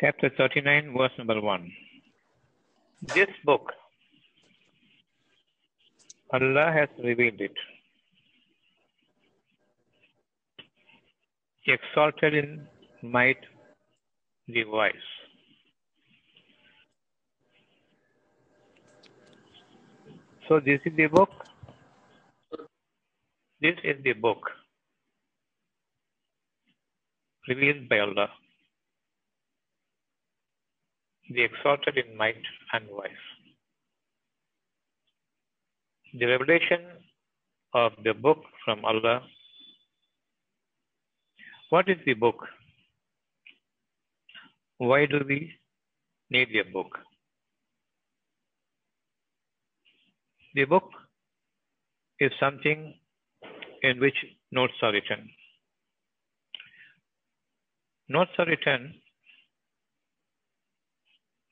chapter 39, verse number 1. This book, Allah has revealed it. Exalted in might, the Wise. So, this is the book. This is the book revealed by Allah the exalted in might and wise. The revelation of the book from Allah. What is the book? Why do we need a book? The book is something in which notes are written. Notes are written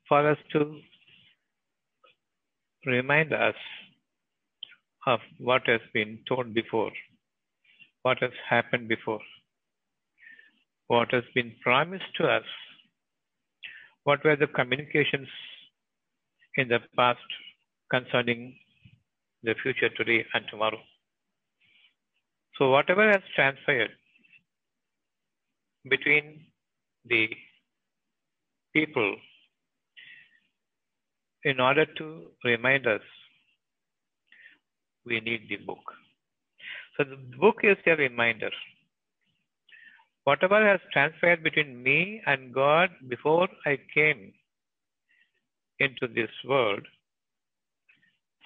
for us to remind us of what has been told before, what has happened before, what has been promised to us, what were the communications in the past concerning the future today and tomorrow. So, whatever has transpired between the people in order to remind us, we need the book. So the book is a reminder. Whatever has transpired between me and God before I came into this world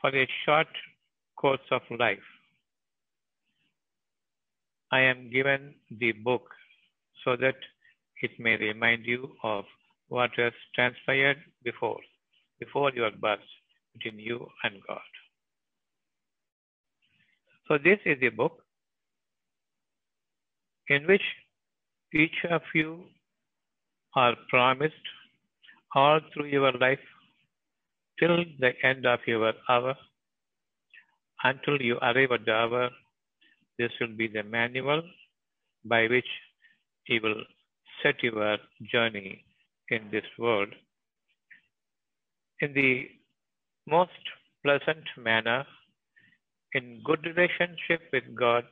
for a short course of life, I am given the book so that it may remind you of what has transpired before before your birth between you and God. So, this is a book in which each of you are promised all through your life till the end of your hour, until you arrive at the hour. This will be the manual by which you will set your journey in this world in the most pleasant manner, in good relationship with God.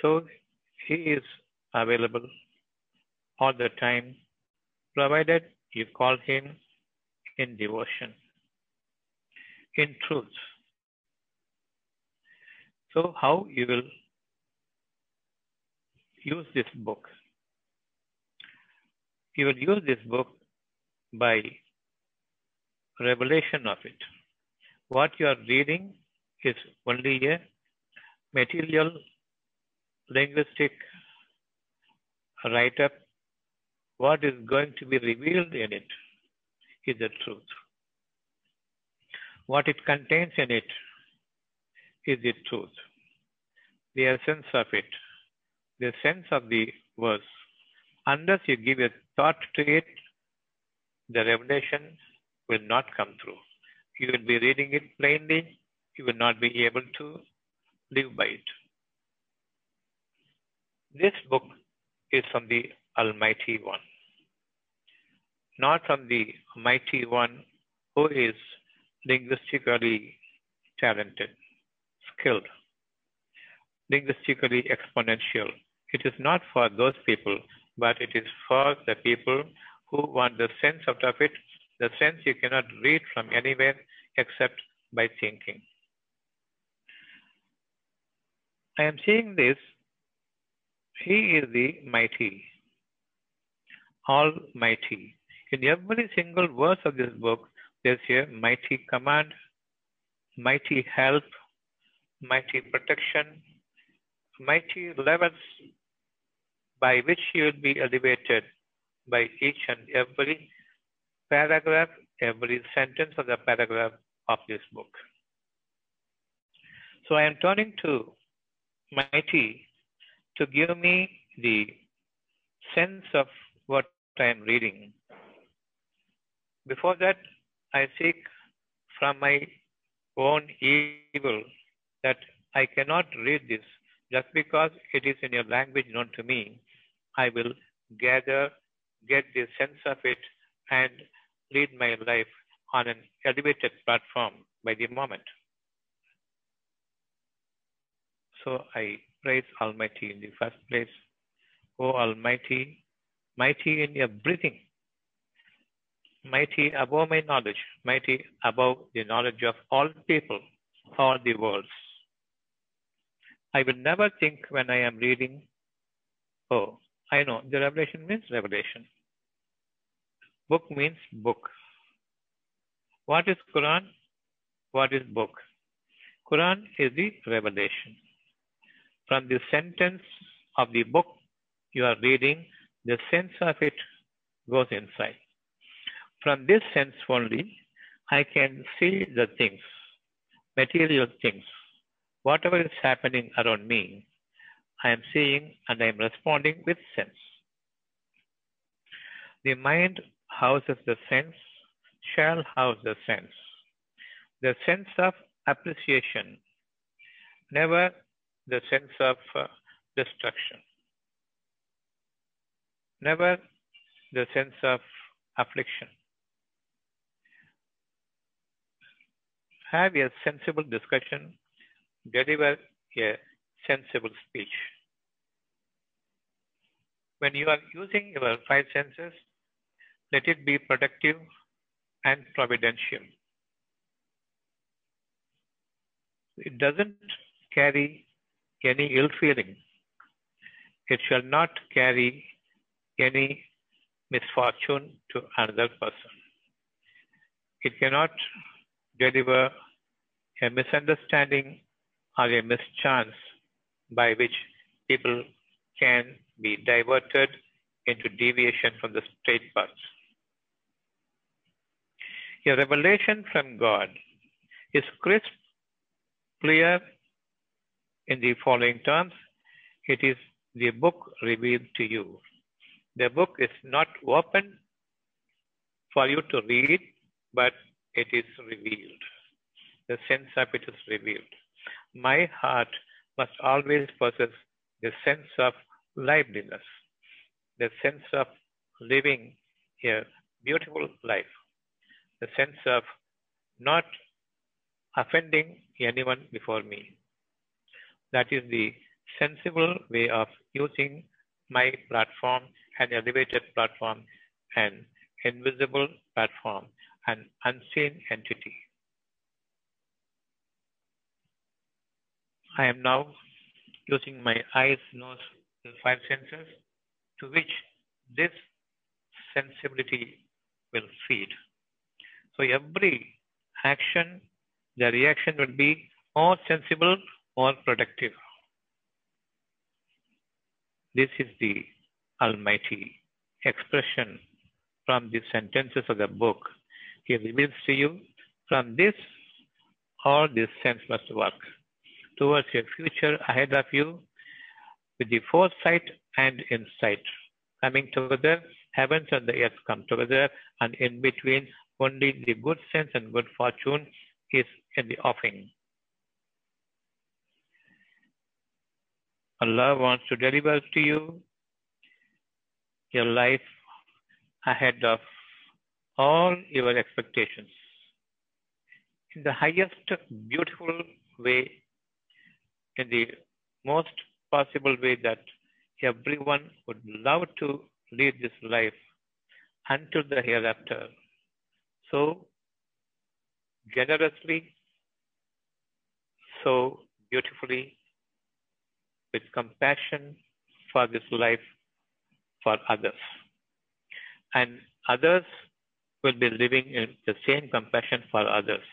So He is available all the time, provided you call Him in devotion, in truth. So, how you will use this book? You will use this book by revelation of it. What you are reading is only a material linguistic write up. What is going to be revealed in it is the truth. What it contains in it is the truth. The essence of it, the sense of the verse. Unless you give a thought to it, the revelation will not come through. You will be reading it plainly, you will not be able to live by it. This book is from the Almighty One, not from the Mighty One who is linguistically talented, skilled, linguistically exponential. It is not for those people, but it is for the people who want the sense out of it the sense you cannot read from anywhere except by thinking. I am seeing this. He is the mighty, almighty. In every single verse of this book, there's a mighty command, mighty help, mighty protection, mighty levels by which you will be elevated by each and every paragraph, every sentence of the paragraph of this book. So I am turning to Mighty to give me the sense of what I am reading. Before that, I seek from my own evil that I cannot read this just because it is in a language known to me. I will gather get the sense of it and lead my life on an elevated platform by the moment. So I praise Almighty in the first place. O Almighty, mighty in your breathing, mighty above my knowledge, mighty above the knowledge of all people, all the worlds. I will never think when I am reading, oh, I know the revelation means revelation. Book means book. What is Quran? What is book? Quran is the revelation. From the sentence of the book you are reading, the sense of it goes inside. From this sense only, I can see the things, material things. Whatever is happening around me, I am seeing and I am responding with sense. The mind houses the sense, shall house the sense. The sense of appreciation, never the sense of uh, destruction, never the sense of affliction. Have a sensible discussion, deliver a sensible speech. When you are using your five senses, let it be productive and providential. It doesn't carry any ill feeling. It shall not carry any misfortune to another person. It cannot deliver a misunderstanding or a mischance by which people can be diverted into deviation from the straight path. A revelation from God is crisp, clear in the following terms. It is the book revealed to you. The book is not open for you to read, but it is revealed. The sense of it is revealed. My heart must always possess the sense of liveliness, the sense of living a beautiful life, the sense of not offending anyone before me. That is the sensible way of using my platform, an elevated platform, an invisible platform, an unseen entity. I am now using my eyes, nose, the five senses to which this sensibility will feed. So every action, the reaction will be more sensible, more productive. This is the Almighty expression from the sentences of the book. He reveals to you from this, all this sense must work towards your future ahead of you with the foresight and insight. Coming together, heavens and the earth come together, and in between, only the good sense and good fortune is in the offing. Allah wants to deliver to you your life ahead of all your expectations in the highest beautiful way, in the most possible way that everyone would love to lead this life until the hereafter. So generously, so beautifully, with compassion for this life for others. And others will be living in the same compassion for others.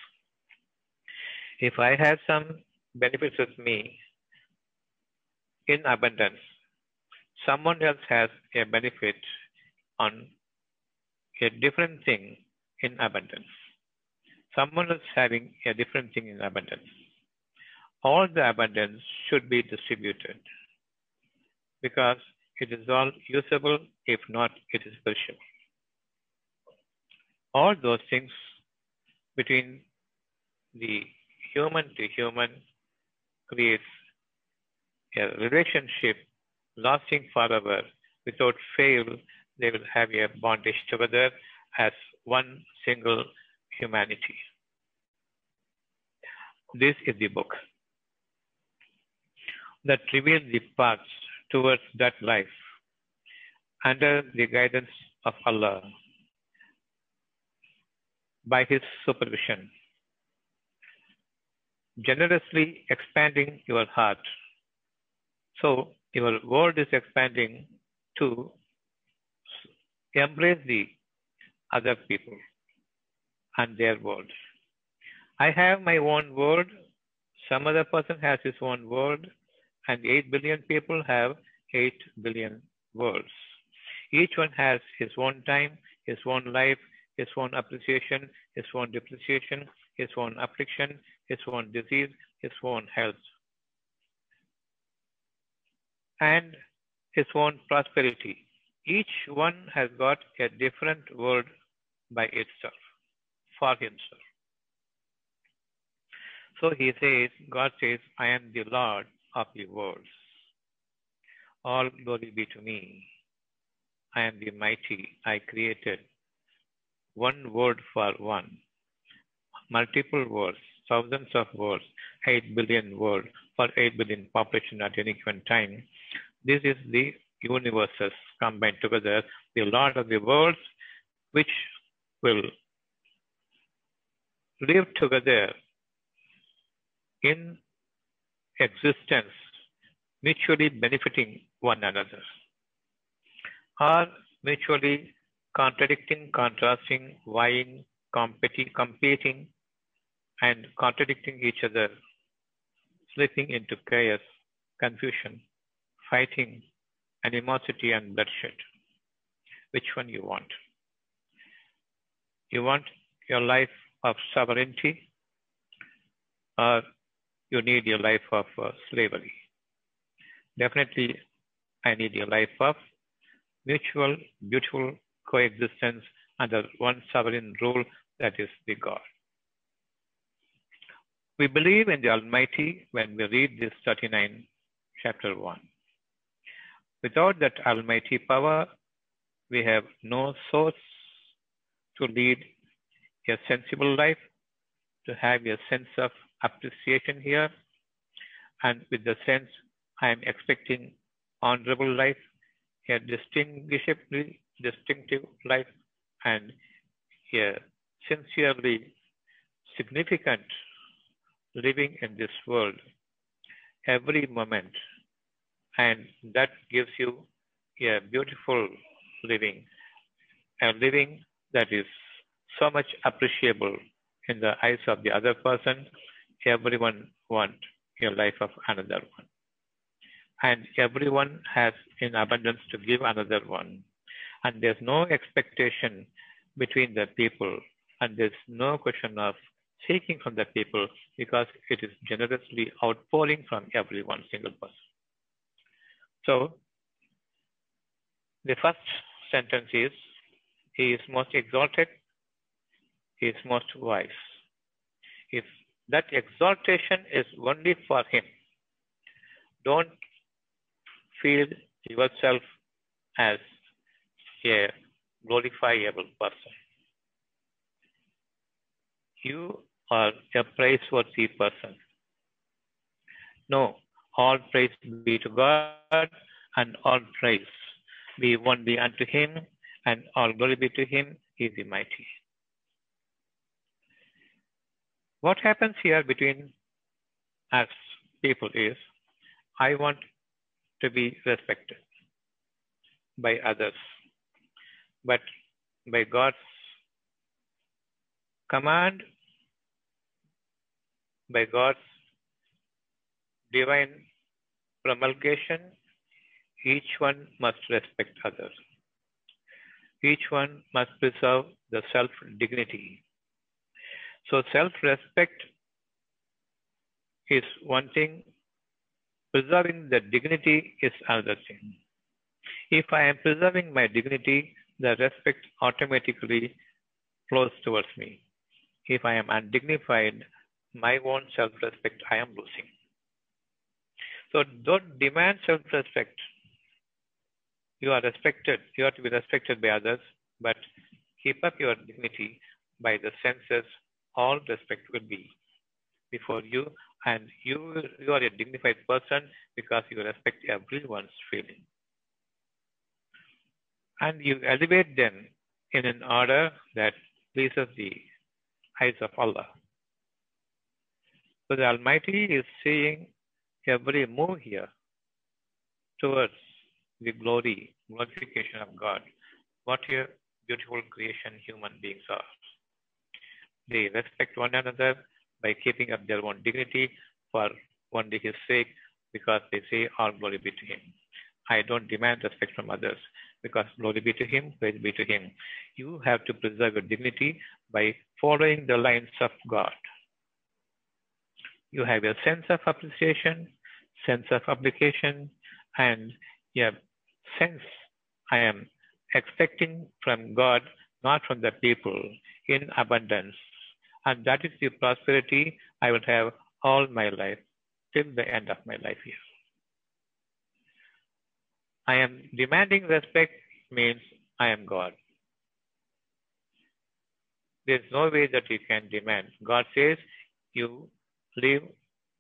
If I have some benefits with me in abundance, someone else has a benefit on a different thing in abundance. Someone is having a different thing in abundance. All the abundance should be distributed because it is all usable, if not, it is perishable. All those things between the human to human creates a relationship lasting forever without fail they will have a bondage together as one single humanity. This is the book that reveals the paths towards that life under the guidance of Allah by His supervision, generously expanding your heart. So, your world is expanding to embrace the other people and their world. I have my own world, some other person has his own world, and 8 billion people have 8 billion worlds. Each one has his own time, his own life, his own appreciation, his own depreciation, his own affliction, his own disease, his own health, and his own prosperity. Each one has got a different world by itself, for himself. So he says, God says, I am the Lord of the worlds. All glory be to me. I am the mighty. I created one word for one, multiple words, thousands of words, 8 billion words for 8 billion population at any given time. This is the universes combined together, the Lord of the worlds, which will live together in existence, mutually benefiting one another, or mutually contradicting, contrasting, vying, competing, competing, and contradicting each other, slipping into chaos, confusion, fighting, animosity, and bloodshed. Which one you want? You want your life of sovereignty, or you need your life of uh, slavery? Definitely, I need your life of mutual, beautiful coexistence under one sovereign rule that is the God. We believe in the Almighty when we read this 39, chapter 1. Without that Almighty power, we have no source to lead a sensible life, to have a sense of appreciation here, and with the sense I am expecting honorable life, a distinguishably distinctive life, and a sincerely significant living in this world every moment. And that gives you a beautiful living, a living that is so much appreciable in the eyes of the other person. Everyone want a life of another one. And everyone has in abundance to give another one. And there's no expectation between the people. And there's no question of seeking from the people because it is generously outpouring from every one single person. So, the first sentence is, He is most exalted, He is most wise. If that exaltation is only for Him, don't feel yourself as a glorifiable person. You are a praiseworthy person. No, all praise be to God and all praise be only unto Him and all glory be to Him, He is the mighty. What happens here between us people is, I want to be respected by others, but by God's command, by God's divine promulgation, each one must respect others. Each one must preserve the self dignity. So, self respect is one thing, preserving the dignity is another thing. If I am preserving my dignity, the respect automatically flows towards me. If I am undignified, my own self respect I am losing. So don't demand self respect. You are respected, you are to be respected by others, but keep up your dignity by the senses all respect will be before you and you, you are a dignified person because you respect everyone's feeling. And you elevate them in an order that pleases the eyes of Allah. So the Almighty is seeing every move here towards the glory, glorification of God. What a beautiful creation human beings are. They respect one another by keeping up their own dignity for only His sake because they say, All glory be to Him. I don't demand respect from others because glory be to Him, praise be to Him. You have to preserve your dignity by following the lines of God. You have a sense of appreciation, sense of application, and a sense I am expecting from God, not from the people, in abundance. And that is the prosperity I will have all my life, till the end of my life here. I am demanding respect means I am God. There's no way that you can demand. God says, You live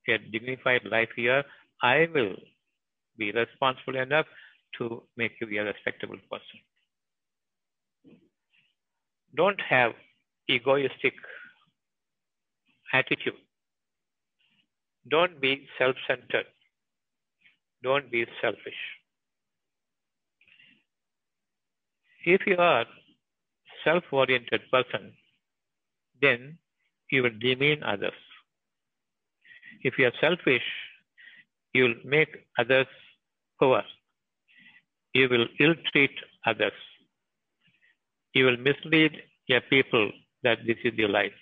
a dignified life here. I will be responsible enough to make you a respectable person. Don't have egoistic attitude. Don't be self centered. Don't be selfish. If you are self oriented person, then you will demean others. If you are selfish, you will make others poor. You will ill treat others. You will mislead your people that this is your life.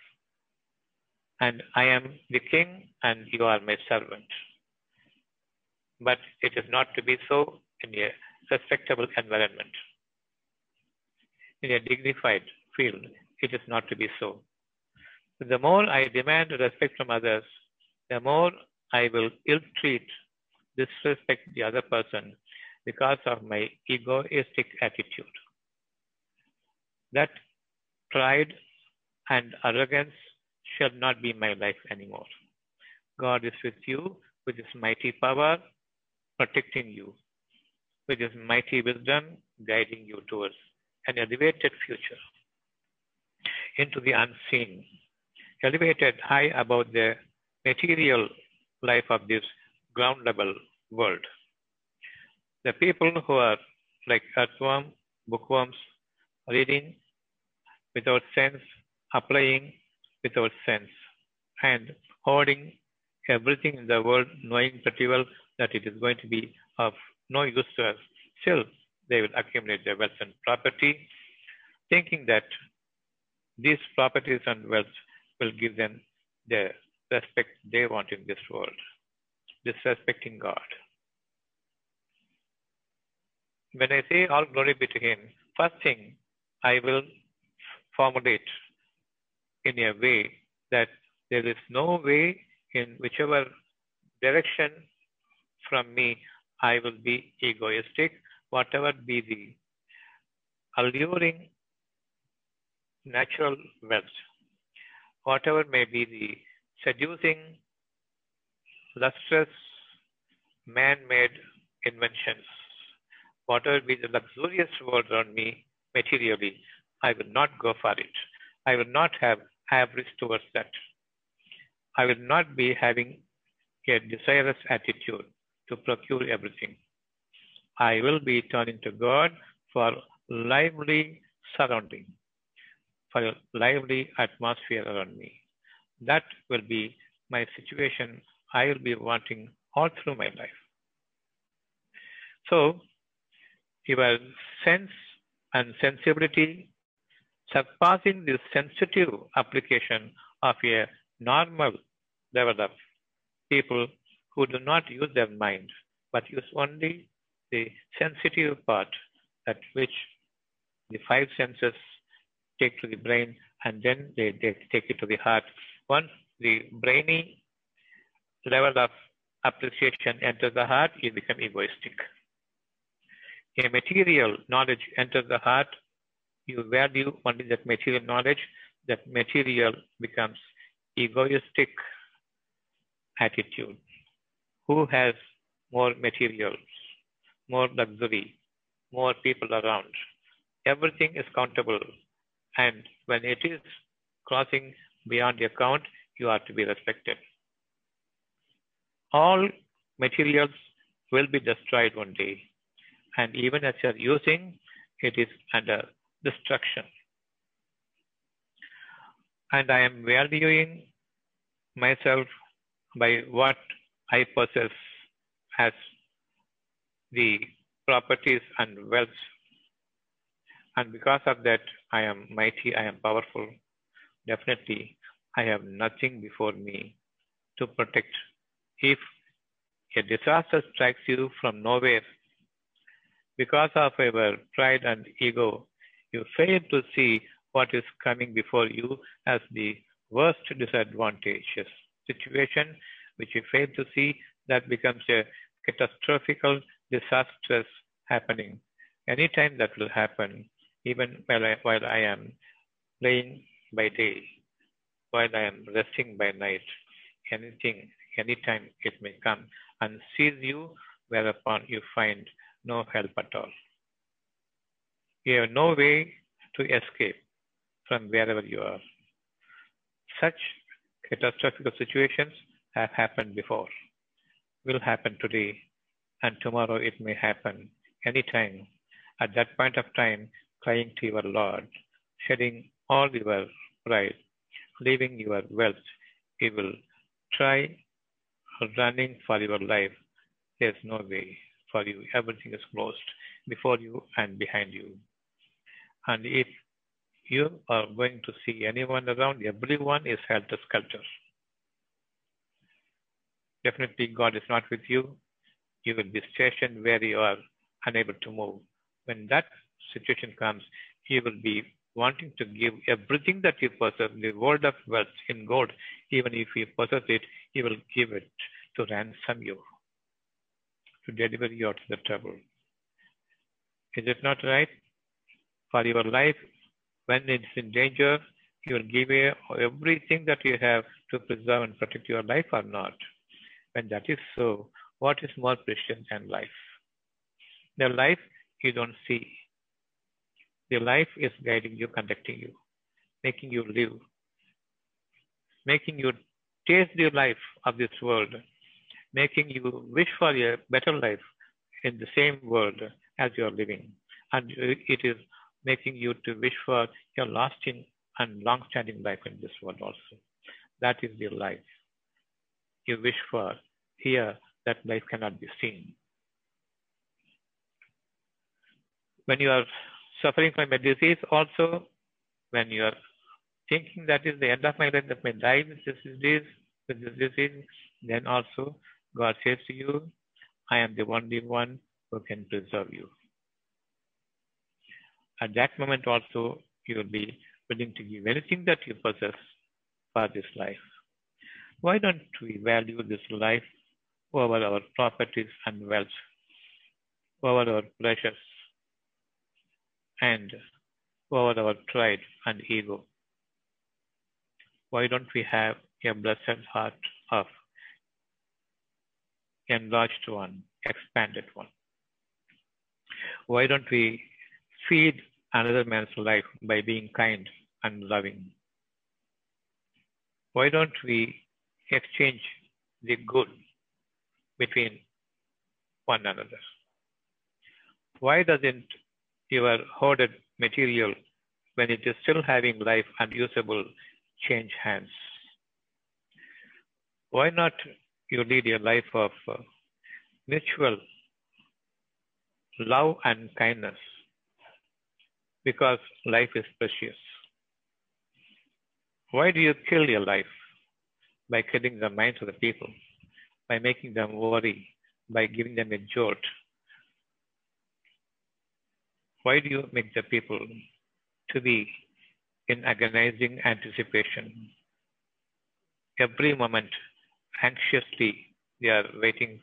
And I am the king and you are my servant. But it is not to be so in a respectable environment. In a dignified field, it is not to be so. The more I demand respect from others, the more I will ill treat, disrespect the other person because of my egoistic attitude. That pride and arrogance shall not be my life anymore. God is with you with his mighty power, protecting you, with his mighty wisdom, guiding you towards an elevated future into the unseen, elevated high above the material life of this ground level world. The people who are like earthworm, bookworms, reading without sense, applying without sense, and hoarding everything in the world, knowing pretty well that it is going to be of no use to us. Still, they will accumulate their wealth and property, thinking that these properties and wealth will give them the respect they want in this world, disrespecting God. When I say all glory be to Him, first thing I will formulate in a way that there is no way in whichever direction from me I will be egoistic, whatever be the alluring natural wealth, whatever may be the seducing, lustrous, man-made inventions, whatever be the luxurious world around me materially, I will not go for it. I will not have avarice towards that. I will not be having a desirous attitude to procure everything. I will be turning to God for lively surrounding, for a lively atmosphere around me. That will be my situation I will be wanting all through my life. So, your sense and sensibility surpassing the sensitive application of a normal level of people who do not use their mind but use only the sensitive part at which the five senses take to the brain and then they, they take it to the heart. Once the brainy level of appreciation enters the heart, you become egoistic. A material knowledge enters the heart, you value only that material knowledge, that material becomes egoistic attitude. Who has more materials, more luxury, more people around? Everything is countable. And when it is crossing beyond your count, you are to be respected. All materials will be destroyed one day. And even as you are using, it is under destruction. And I am valuing myself by what I possess as the properties and wealth. And because of that, I am mighty, I am powerful. Definitely, I have nothing before me to protect. If a disaster strikes you from nowhere, because of our pride and ego, you fail to see what is coming before you as the worst disadvantageous situation, which you fail to see, that becomes a catastrophical, disastrous happening. Anytime that will happen, even while I, while I am playing by day, while I am resting by night, anything, anytime it may come and seize you, whereupon you find no help at all. You have no way to escape from wherever you are. Such catastrophic situations have happened before, will happen today, and tomorrow it may happen anytime. At that point of time, crying to your Lord, shedding all your pride, leaving your wealth, you will try running for your life. There's no way for you. Everything is closed before you and behind you. And if you are going to see anyone around, everyone is helter skelter. Definitely, God is not with you. You will be stationed where you are unable to move. When that situation comes, He will be wanting to give everything that you possess, the world of wealth in gold, even if you possess it, He will give it to ransom you, to deliver you out of the trouble. Is it not right? For your life, when it's in danger, you will give everything that you have to preserve and protect your life or not. When that is so, what is more precious than life? The life you don't see. The life is guiding you, conducting you, making you live, making you taste the life of this world, making you wish for a better life in the same world as you are living. And it is making you to wish for your lasting and long-standing life in this world also. That is your life. You wish for here that life cannot be seen. When you are suffering from a disease also, when you are thinking that is the end of my life, that may die with this disease, this disease, then also God says to you, I am the only one who can preserve you. At that moment also, you will be willing to give anything that you possess for this life. Why don't we value this life over our properties and wealth, over our pleasures, and over our pride and ego? Why don't we have a blessed heart of enlarged one, expanded one? Why don't we feed another man's life by being kind and loving? Why don't we exchange the good between one another? Why doesn't your hoarded material, when it is still having life and usable, change hands? Why not you lead a life of uh, mutual love and kindness? Because life is precious. Why do you kill your life? By killing the minds of the people, by making them worry, by giving them a jolt. Why do you make the people to be in agonizing anticipation? Every moment, anxiously, they are waiting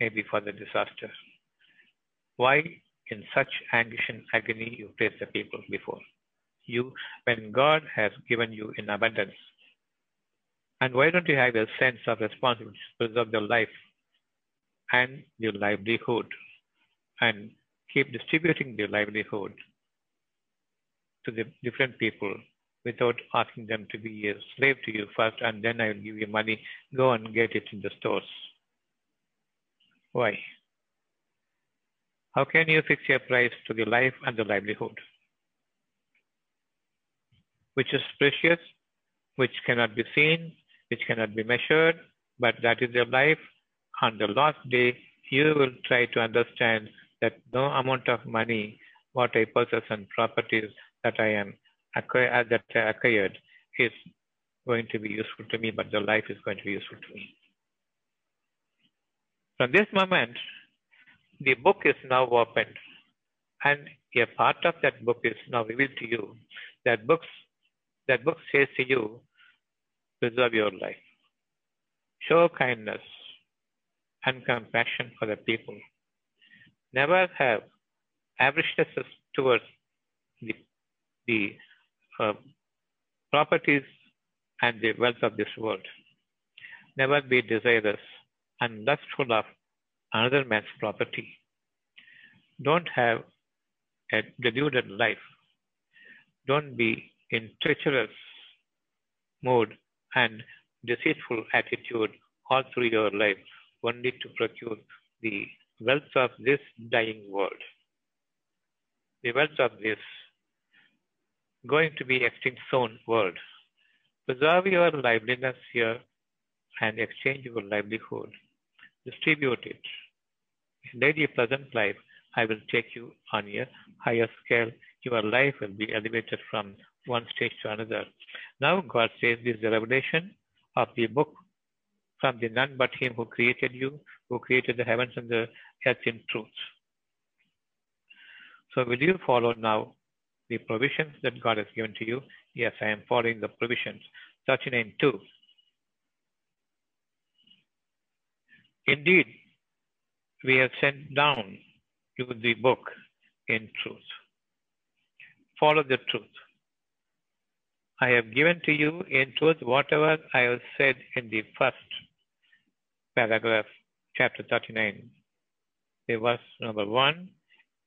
maybe for the disaster. Why in such anguish and agony you place the people before you when God has given you in abundance. And why don't you have a sense of responsibility to preserve your life and your livelihood and keep distributing the livelihood to the different people without asking them to be a slave to you first and then I will give you money, go and get it in the stores. Why? How can you fix your price to the life and the livelihood? Which is precious, which cannot be seen, which cannot be measured, but that is your life. On the last day, you will try to understand that no amount of money, what I possess and properties that I am acquired, that I acquired is going to be useful to me, but the life is going to be useful to me. From this moment, the book is now opened, and a part of that book is now revealed to you. That books, that book says to you, preserve your life, show kindness and compassion for the people. Never have avariciousness towards the, the uh, Uh, properties and the wealth of this world. Never be desirous and lustful of another man's property. Don't have a deluded life. Don't be in treacherous mood and deceitful attitude all through your life, only to procure the wealth of this dying world. The wealth of this going to be extinct soon world. Preserve your liveliness here and exchange your livelihood. Distribute it. Lead a pleasant life. I will take you on a higher scale. Your life will be elevated from one stage to another. Now God says this revelation of the book from the none but Him who created you, who created the heavens and the earth in truth. So will you follow now the provisions that God has given to you? Yes, I am following the provisions. 39 2. Indeed, we have sent down you the book in truth. Follow the truth. I have given to you in truth whatever I have said in the first paragraph, chapter 39. The verse number one,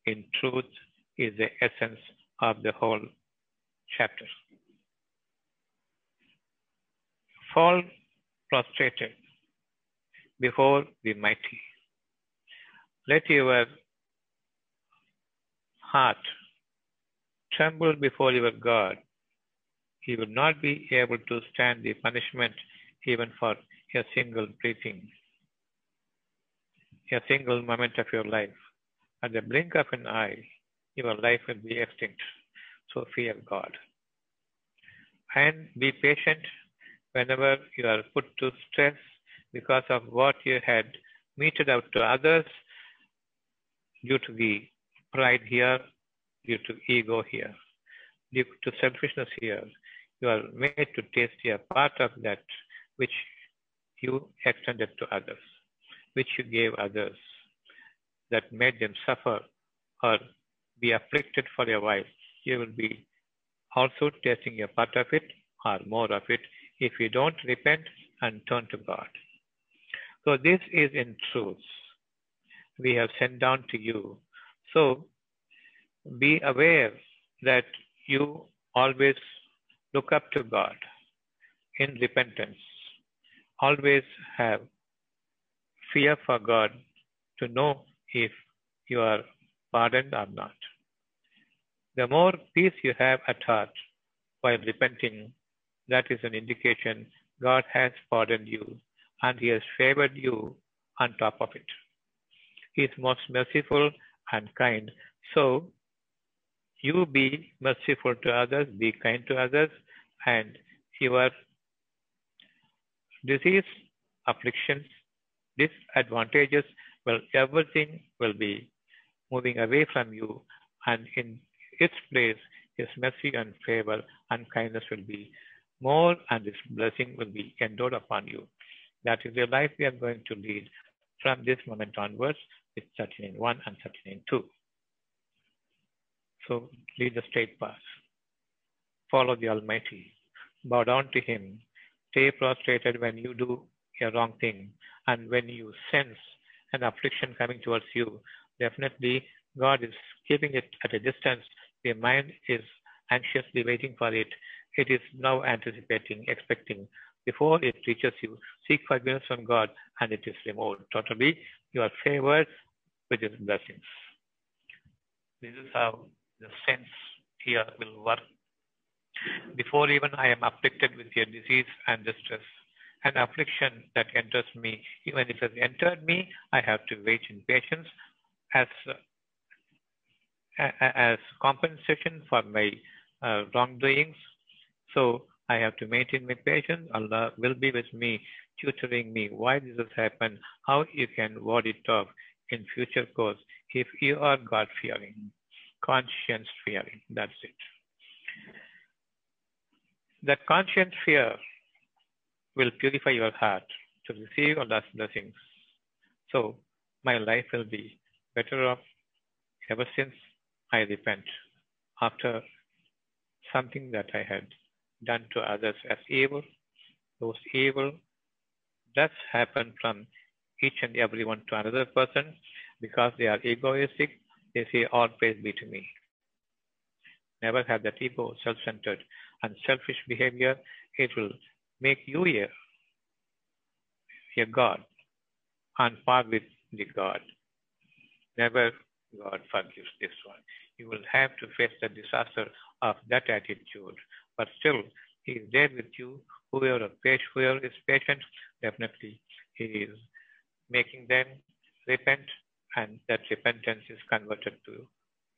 in truth, is the essence of the whole chapter. Fall prostrated before the mighty. Let your heart tremble before your God. He will not be able to stand the punishment even for a single breathing, a single moment of your life. At the blink of an eye, your life will be extinct. So fear God. And be patient whenever you are put to stress because of what you had meted out to others due to the pride here, due to ego here, due to selfishness here. You are made to taste a part of that which you extended to others, which you gave others, that made them suffer or be afflicted for a while. You will be also tasting a part of it or more of it if you don't repent and turn to God. So this is in truth. We have sent down to you. So be aware that you always look up to God in repentance. Always have fear for God to know if you are pardoned or not. The more peace you have at heart while repenting, that is an indication God has pardoned you and He has favored you on top of it. He is most merciful and kind. So, you be merciful to others, be kind to others, and your disease, afflictions, disadvantages, well, everything will be moving away from you, and in its place, His mercy and favor and kindness will be more, and His blessing will be endowed upon you. That is the life we are going to lead from this moment onwards with 39.1 and 39.2. So lead the straight path. Follow the Almighty. Bow down to Him. Stay prostrated when you do a wrong thing. And when you sense an affliction coming towards you, definitely God is keeping it at a distance. Mind is anxiously waiting for it. It is now anticipating, expecting. Before it reaches you, seek forgiveness from God and it is removed. Totally, you are favored with His blessings. This is how the sense here will work. Before even I am afflicted with a disease and distress, an affliction that enters me, even if it has entered me, I have to wait in patience as as compensation for my uh, wrongdoings. So I have to maintain my patience. Allah will be with me, tutoring me why this has happened, how you can ward it off in future course if you are God fearing, conscience fearing. That's it. That conscience fear will purify your heart to receive Allah's blessings. So my life will be better off ever since I repent after something that I had done to others as evil. Those evil does happen from each and every one to another person because they are egoistic. They say, All praise be to me. Never have that ego, self centered, and selfish behavior. It will make you a, a God on par with the God. Never God forgives this one. You will have to face the disaster of that attitude. But still, He is there with you. Whoever, whoever is patient, definitely He is making them repent, and that repentance is converted to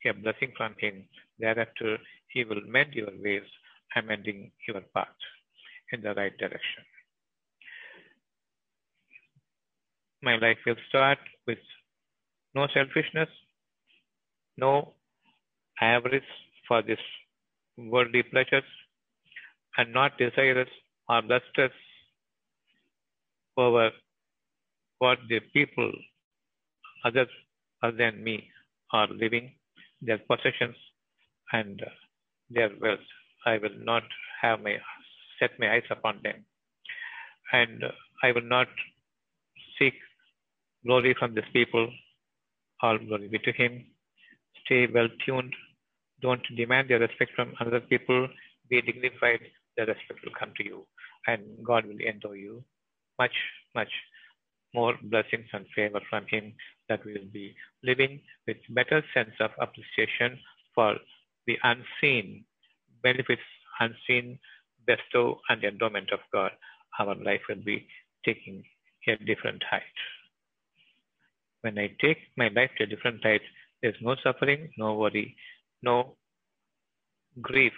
a blessing from Him. Thereafter, He will mend your ways, amending your path in the right direction. My life will start with no selfishness, no avarice for this worldly pleasures, and not desirous or lusters over what the people others other than me are living, their possessions and their wealth. I will not have my set my eyes upon them, and I will not seek glory from these people. All glory be to Him. Stay well tuned. Don't demand their respect from other people. Be dignified. The respect will come to you, and God will endow you much, much more blessings and favor from Him that we will be living with better sense of appreciation for the unseen benefits, unseen bestow and endowment of God. Our life will be taking a different height. When I take my life to a different height, there's no suffering, no worry, no grief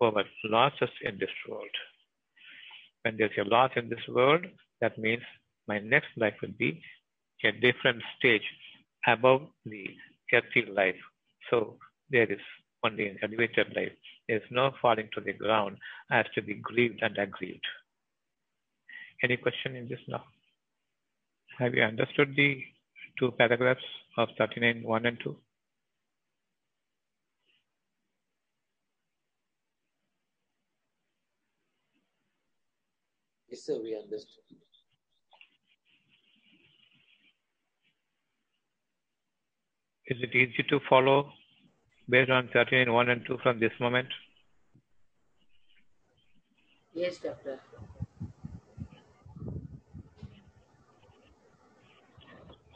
over losses in this world. When there's a loss in this world, that means my next life will be a different stage above the earthly life. So there is only an elevated life. There is no falling to the ground as to be grieved and aggrieved. Any question in this now? Have you understood the two paragraphs of 39, 1 and 2? Yes, sir, we understood. Is it easy to follow based on 39, 1 and 2 from this moment? Yes, doctor.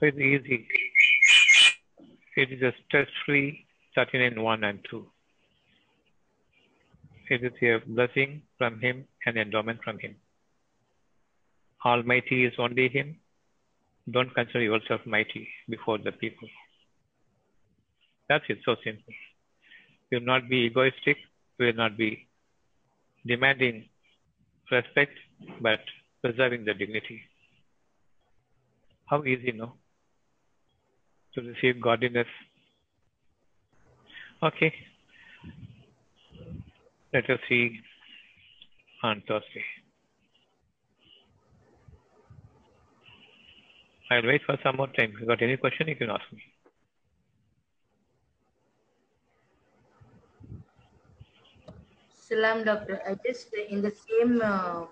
So it's easy. It is a stress-free 39, 1 and 2. It is a blessing from Him and endowment from Him. Almighty is only Him. Don't consider yourself mighty before the people. That's it, so simple. You will not be egoistic, you will not be demanding respect, but preserving the dignity. How easy, no? To receive godliness. Okay. Let us see on Thursday. I'll wait for some more time. If you got any question, you can ask me. Salam, Doctor. I just in the same uh,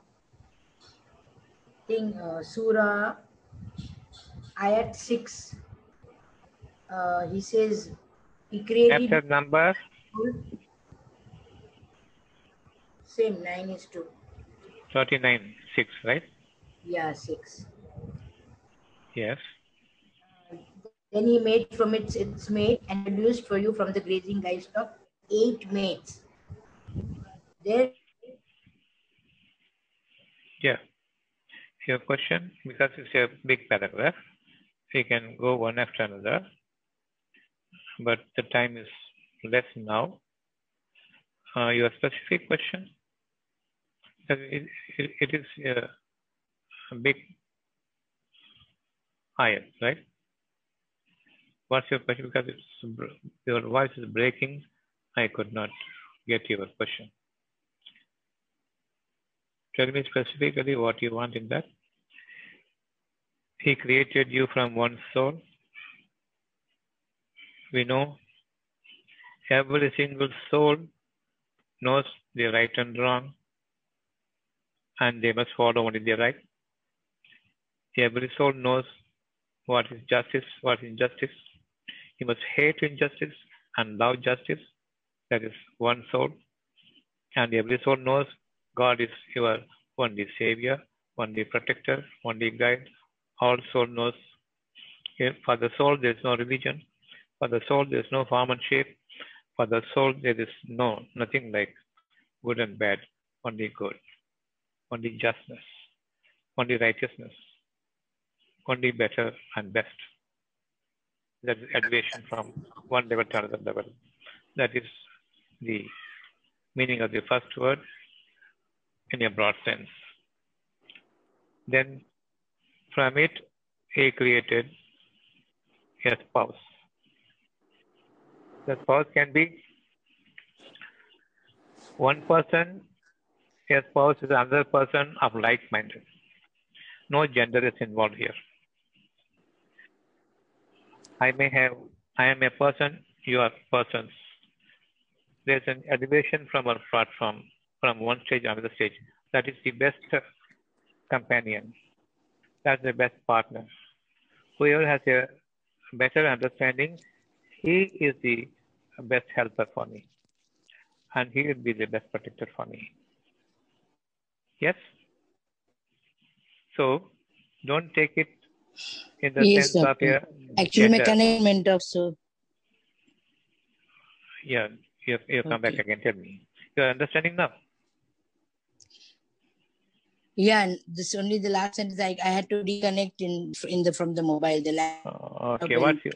thing, uh, Surah Ayat 6, uh, he says he created Chapter number same 9 is 2. 39, 6, right? Yeah, 6. Yes. Then he made from its its mate and produced for you from the grazing livestock eight mates. There Yeah. Your question, because it's a big paragraph, we can go one after another, but the time is less now. Uh, your specific question, Uh, it, it, it is a, a big ayah, right? What's your question? Because it's, your voice is breaking, I could not get your question. Tell me specifically what you want in that. He created you from one soul. We know every single soul knows the right and wrong, and they must follow only the right. Every soul knows what is justice, what is injustice. You must hate injustice and love justice. That is one soul. And every soul knows God is your only Savior, only Protector, only Guide. All soul knows. For the soul, there is no religion. For the soul, there is no form and shape. For the soul, there is no nothing like good and bad, only good, only justness, only righteousness, only better and best. That is elevation from one level to another level. That is the meaning of the first word in a broad sense. Then from it, he created a spouse. The spouse can be one person, a spouse is another person of like minded. No gender is involved here. I may have, I am a person, you are persons. There's an elevation from our platform, from one stage to another stage. That is the best companion. That's the best partner. Whoever has a better understanding, he is the best helper for me. And he will be the best protector for me. Yes? So, don't take it in the Yes, sense of doctor. a Actually, my gender. commitment of so Yeah, you, you come back again. Tell me. You are understanding now? yeah, and this only the last sentence I, I had to reconnect in in the from the mobile. The last. Okay, oh, Okay. what's your,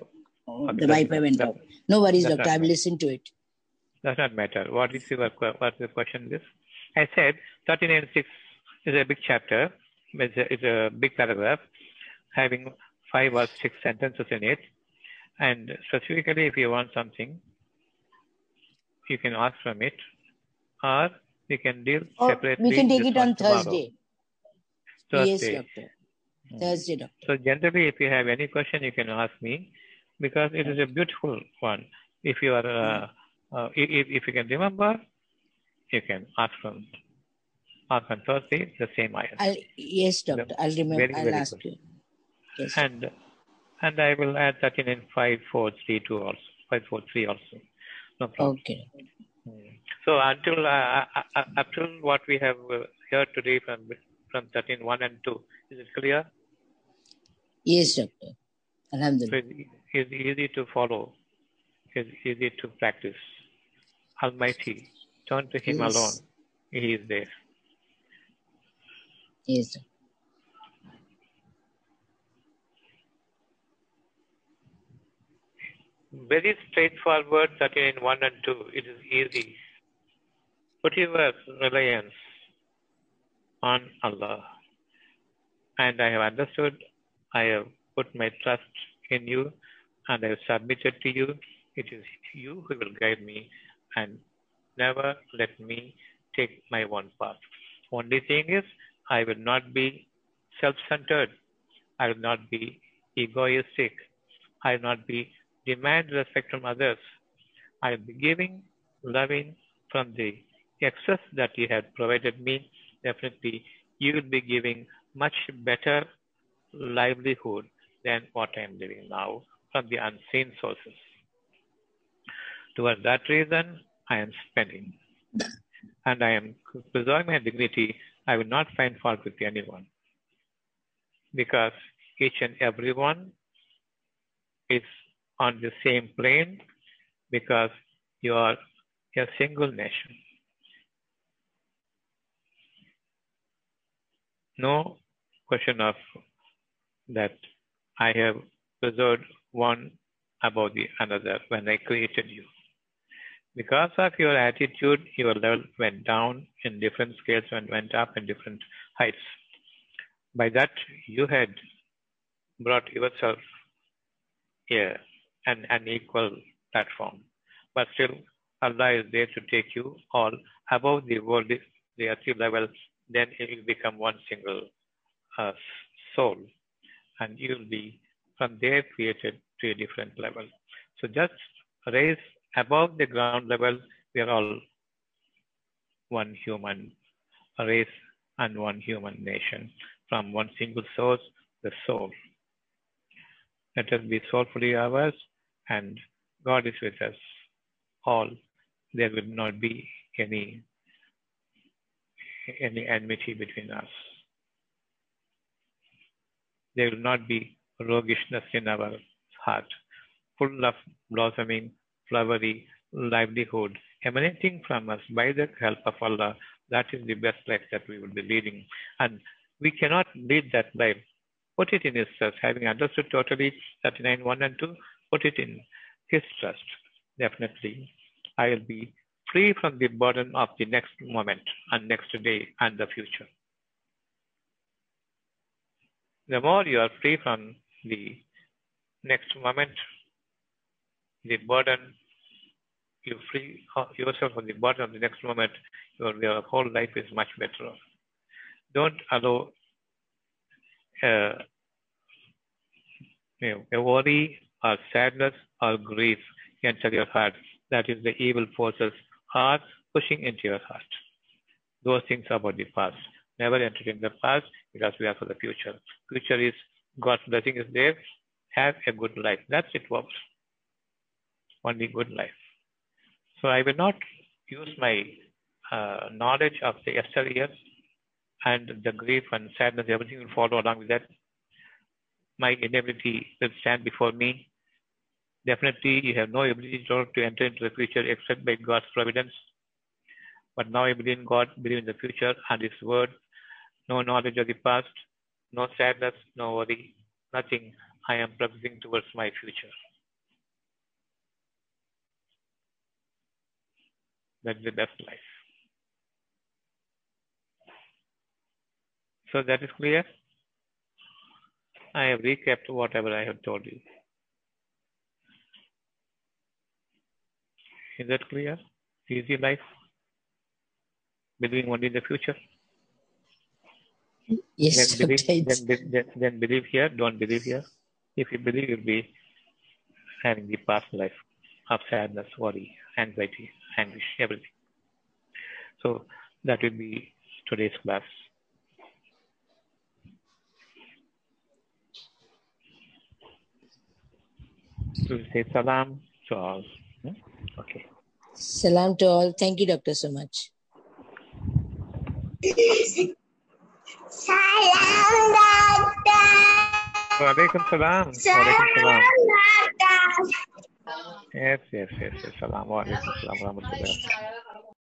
Oh, the that- Wi-Fi went that- out. No worries, doctor. I will listen to it. does not matter. What is your the question? This I said 39 6 is a big chapter. It's a, it's a big paragraph having five or six sentences in it. And specifically, if you want something, you can ask from it, or you can deal Or separately. we can take it on tomorrow. Thursday. Yes, Thursday. doctor. Thursday, doctor. So generally, if you have any question, you can ask me because it is a beautiful one. If you are, uh, uh, if, if you can remember, you can ask from ask on Thursday the same ayah. I'll yes, doctor. I'll remember. Very, I'll very ask good. you. Yes. And and I will add that in in five four three two also five four three also. No problem. Okay. Hmm. So until uh, uh, uh, up till what we have uh, heard today from from thirteen one and two, is it clear? Yes, doctor. So Alhamdulillah. it's, it's easy to follow. It's easy to practice. Almighty, turn to Him Yes. alone. He is there. Yes, doctor. Very straightforward, 13 1 and 2. It is easy. Put your reliance on Allah. And I have understood, I have put my trust in you, and I have submitted to you. It is you who will guide me, and never let me take my own path. Only thing is, I will not be self centered. I will not be egoistic. I will not be demand respect from others. I will be giving, loving from the excess that you have provided me, definitely you will be giving much better livelihood than what I am living now from the unseen sources. Towards that reason, I am spending. And I am preserving my dignity. I will not find fault with anyone. Because each and everyone is on the same plane because you are a single nation. No question of that I have preserved one above the another when I created you. Because of your attitude, your level went down in different scales and went up in different heights. By that, you had brought yourself here an unequal platform. But still, Allah is there to take you all above the world, the earthly level, then it will become one single uh, soul. And you will be from there created to a different level. So just raise above the ground level, we are all one human race and one human nation from one single source, the soul. Let us be soulfully ours and God is with us all. There will not be any any enmity between us. There will not be roguishness in our heart, full of blossoming, flowery livelihood emanating from us by the help of Allah. That is the best life that we will be leading. And we cannot lead that life. Put it in His trust. Having understood totally 39, 1 and 2, put it in His trust. Definitely, I will be free from the burden of the next moment and next day and the future. The more you are free from the next moment, the burden, you free yourself from the burden of the next moment, your, your whole life is much better. Don't allow uh, you know, a worry or sadness or grief enter your heart. That is the evil forces are pushing into your heart. Those things about the past. Never enter in the past because we are for the future. Future is God's blessing is there. Have a good life. That's it works. Only good life. So I will not use my uh, knowledge of the yesteryear and the grief and sadness, everything will follow along with that. My inability will stand before me. Definitely, you have no ability to enter into the future except by God's providence. But now I believe in God, believe in the future and His word. No knowledge of the past, no sadness, no worry, nothing. I am progressing towards my future. That's the best life. So that is clear. I have recapped whatever I have told you. Is that clear? Easy life? Believing only in the future? Yes, then, believe, Dr. then, then, then believe here, don't believe here. If you believe, you'll be having the past life of sadness, worry, anxiety, anguish, everything. So that will be today's class. So we say salam to all. Hmm? Okay. Salam to all. Thank you, Doctor, so much. Salam, Doctor. Walaikum salam. Walaikum Salam, salam. Doctor. Yes, yes, yes, yes. Salam. Walaikum salam. Warahmatullahi wabarakatuh.